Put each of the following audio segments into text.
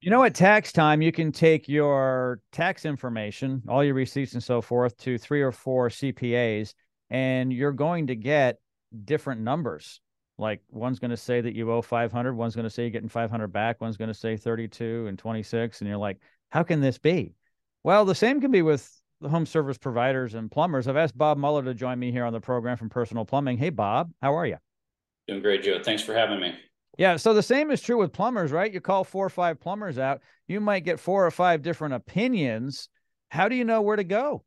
You know, at tax time, you can take your tax information, all your receipts and so forth, to three or four CPAs, and you're going to get different numbers. Like one's going to say that you owe 500, one's going to say you're getting 500 back, one's going to say 32 and 26. And you're like, how can this be? Well, the same can be with the home service providers and plumbers. I've asked Bob Muller to join me here on the program from Personal Plumbing. Hey, Bob, how are you? Doing great, Joe. Thanks for having me. Yeah. So the same is true with plumbers, right? You call four or five plumbers out, you might get four or five different opinions. How do you know where to go?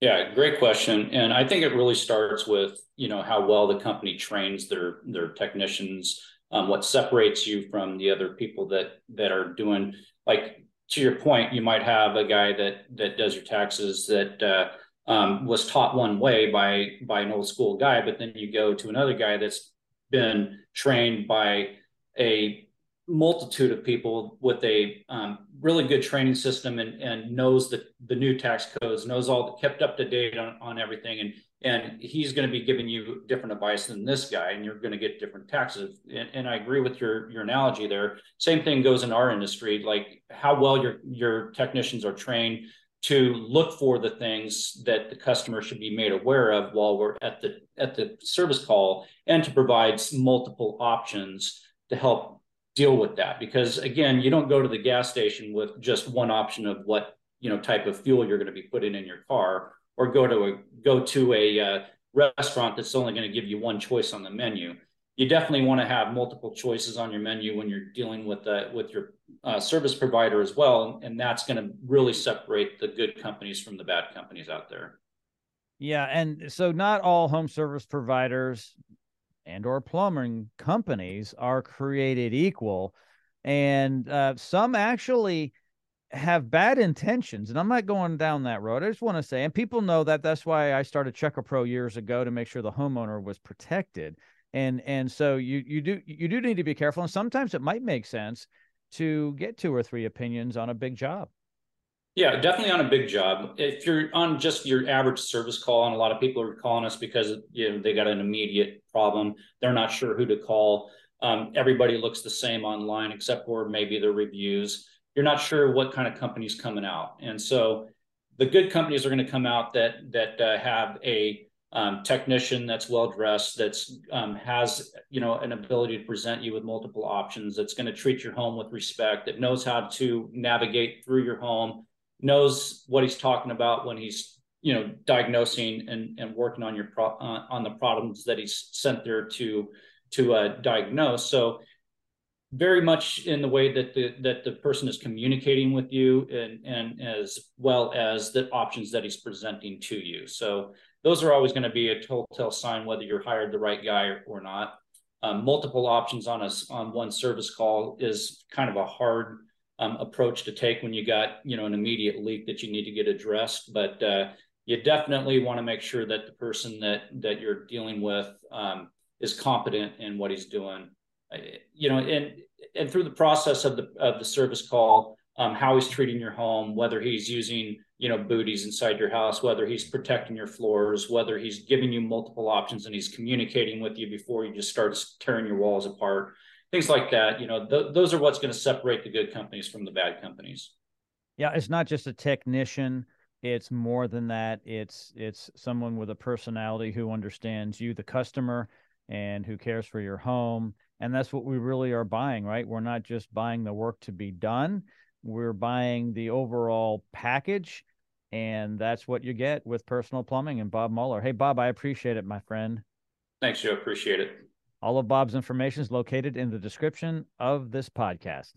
Yeah, great question. And I think it really starts with, you know, how well the company trains their their technicians, um, what separates you from the other people that that are doing like to your point, you might have a guy that that does your taxes that uh, um, was taught one way by by an old school guy, but then you go to another guy that's been trained by a multitude of people with a um, really good training system and, and knows the, the new tax codes, knows all the kept up to date on, on everything. And, and he's going to be giving you different advice than this guy, and you're going to get different taxes. And, and I agree with your, your analogy there. Same thing goes in our industry, like how well your, your technicians are trained to look for the things that the customer should be made aware of while we're at the at the service call and to provide multiple options to help deal with that. Because again you don't go to the gas station with just one option of what you know type of fuel you're going to be putting in your car or go to a go to a uh, restaurant that's only going to give you one choice on the menu. You definitely want to have multiple choices on your menu when you're dealing with uh, with your uh, service provider as well, and that's going to really separate the good companies from the bad companies out there. Yeah, and so not all home service providers and or plumbing companies are created equal, and uh, some actually have bad intentions and i'm not going down that road i just want to say and people know that that's why i started Check A Pro years ago to make sure the homeowner was protected and and so you you do you do need to be careful and sometimes it might make sense to get two or three opinions on a big job. Yeah definitely on a big job. If you're on just your average service call and a lot of people are calling us because you know they got an immediate problem they're not sure who to call. Um, everybody looks the same online except for maybe the reviews. You're not sure what kind of company's coming out. And so the good companies are going to come out that that uh, have a um, technician that's well dressed, that's um, has you know an ability to present you with multiple options, that's going to treat your home with respect, that knows how to navigate through your home, knows what he's talking about when he's you know diagnosing and, and working on your pro- uh, on the problems that he's sent there to to uh, diagnose. So very much in the way that the that the person is communicating with you and and as well as the options that he's presenting to you. So those are always going to be a telltale sign whether you're hired the right guy or, not. Um, multiple options on us on one service call is kind of a hard um, approach to take when you got you know an immediate leak that you need to get addressed. But uh, you definitely want to make sure that the person that that you're dealing with um, is competent in what he's doing. You know, and and through the process of the of the service call, um, how he's treating your home, whether he's using you know booties inside your house, whether he's protecting your floors, whether he's giving you multiple options and he's communicating with you before he just starts tearing your walls apart, things like that. You know, th- those are what's going to separate the good companies from the bad companies. Yeah, it's not just a technician it's more than that it's it's someone with a personality who understands you the customer and who cares for your home and that's what we really are buying right we're not just buying the work to be done we're buying the overall package, and that's what you get with personal plumbing and Bob Muller. Hey, Bob, I appreciate it, my friend. Thanks, Joe. Appreciate it. All of Bob's information is located in the description of this podcast.